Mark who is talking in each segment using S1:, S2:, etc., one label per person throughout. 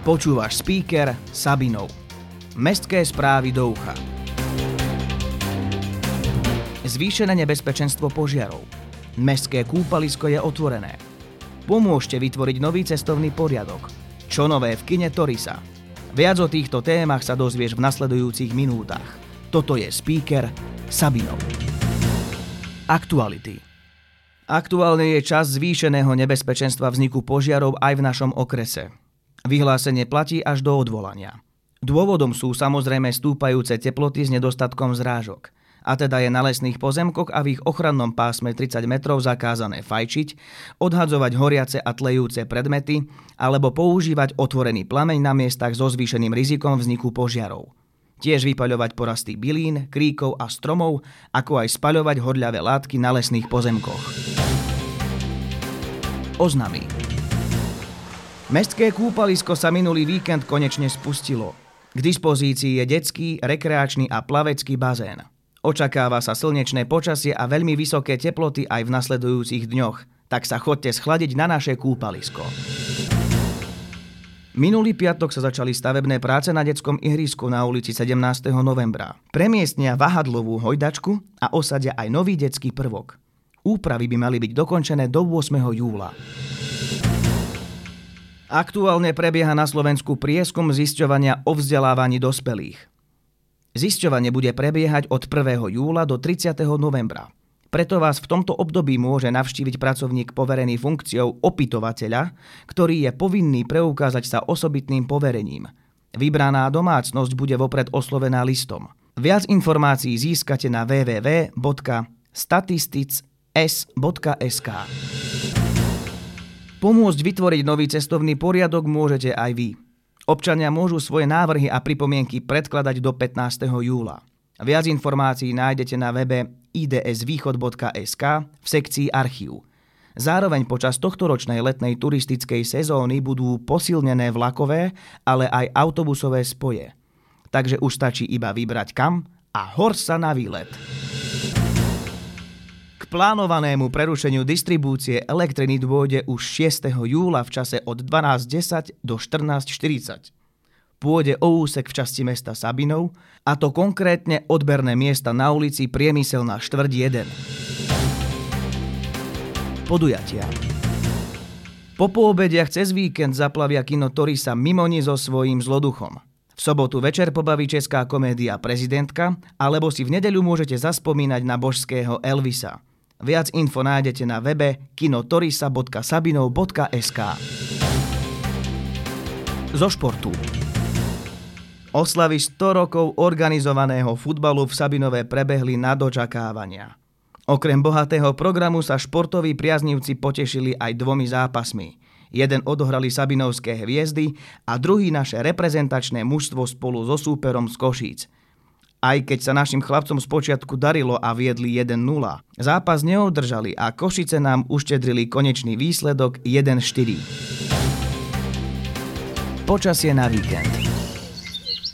S1: Počúvaš speaker Sabinov. Mestské správy do ucha. Zvýšené nebezpečenstvo požiarov. Mestské kúpalisko je otvorené. Pomôžte vytvoriť nový cestovný poriadok. Čo nové v kine Torisa. Viac o týchto témach sa dozvieš v nasledujúcich minútach. Toto je speaker Sabinov. Aktuality. Aktuálne je čas zvýšeného nebezpečenstva vzniku požiarov aj v našom okrese. Vyhlásenie platí až do odvolania. Dôvodom sú samozrejme stúpajúce teploty s nedostatkom zrážok. A teda je na lesných pozemkoch a v ich ochrannom pásme 30 metrov zakázané fajčiť, odhadzovať horiace a tlejúce predmety alebo používať otvorený plameň na miestach so zvýšeným rizikom vzniku požiarov. Tiež vypaľovať porasty bylín, kríkov a stromov, ako aj spaľovať horľavé látky na lesných pozemkoch oznamy. Mestské kúpalisko sa minulý víkend konečne spustilo. K dispozícii je detský, rekreačný a plavecký bazén. Očakáva sa slnečné počasie a veľmi vysoké teploty aj v nasledujúcich dňoch, tak sa chodte schladiť na naše kúpalisko. Minulý piatok sa začali stavebné práce na detskom ihrisku na ulici 17. novembra. Premiestnia vahadlovú hojdačku a osadia aj nový detský prvok. Úpravy by mali byť dokončené do 8. júla. Aktuálne prebieha na Slovensku prieskum zisťovania o vzdelávaní dospelých. Zisťovanie bude prebiehať od 1. júla do 30. novembra. Preto vás v tomto období môže navštíviť pracovník poverený funkciou opytovateľa, ktorý je povinný preukázať sa osobitným poverením. Vybraná domácnosť bude vopred oslovená listom. Viac informácií získate na www.statistics.com s.sk. Pomôcť vytvoriť nový cestovný poriadok môžete aj vy. Občania môžu svoje návrhy a pripomienky predkladať do 15. júla. Viac informácií nájdete na webe idsvýchod.sk v sekcii archív. Zároveň počas tohtoročnej letnej turistickej sezóny budú posilnené vlakové, ale aj autobusové spoje. Takže už stačí iba vybrať kam a hor sa na výlet plánovanému prerušeniu distribúcie elektriny dôjde už 6. júla v čase od 12.10 do 14.40. Pôjde o úsek v časti mesta Sabinov, a to konkrétne odberné miesta na ulici Priemyselná štvrť 1. Podujatia Po poobediach cez víkend zaplavia kino Torisa Mimoni so svojím zloduchom. V sobotu večer pobaví česká komédia Prezidentka, alebo si v nedeľu môžete zaspomínať na božského Elvisa – Viac info nájdete na webe kinotorisa.sabinov.sk Zo športu Oslavy 100 rokov organizovaného futbalu v Sabinove prebehli na dočakávania. Okrem bohatého programu sa športoví priaznivci potešili aj dvomi zápasmi. Jeden odohrali Sabinovské hviezdy a druhý naše reprezentačné mužstvo spolu so súperom z Košíc – aj keď sa našim chlapcom spočiatku darilo a viedli 1-0. Zápas neodržali a Košice nám uštedrili konečný výsledok 1-4. Počasie na víkend.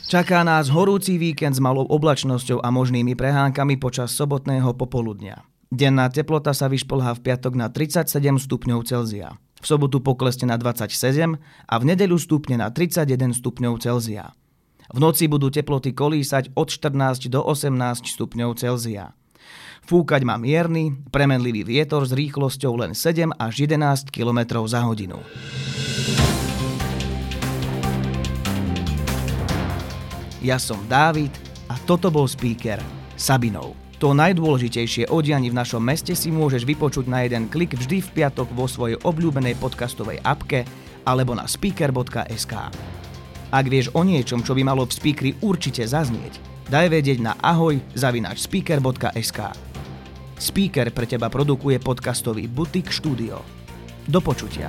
S1: Čaká nás horúci víkend s malou oblačnosťou a možnými prehánkami počas sobotného popoludnia. Denná teplota sa vyšplhá v piatok na 37 stupňov Celzia. V sobotu poklesne na 27 a v nedeľu stupne na 31 stupňov Celzia. V noci budú teploty kolísať od 14 do 18 stupňov Celzia. Fúkať má mierny, premenlivý vietor s rýchlosťou len 7 až 11 km za hodinu. Ja som Dávid a toto bol speaker Sabinov. To najdôležitejšie o v našom meste si môžeš vypočuť na jeden klik vždy v piatok vo svojej obľúbenej podcastovej apke alebo na speaker.sk. Ak vieš o niečom, čo by malo v speakeri určite zaznieť, daj vedieť na ahoj zavinač speaker.sk. Speaker pre teba produkuje podcastový Butik Studio. Do počutia.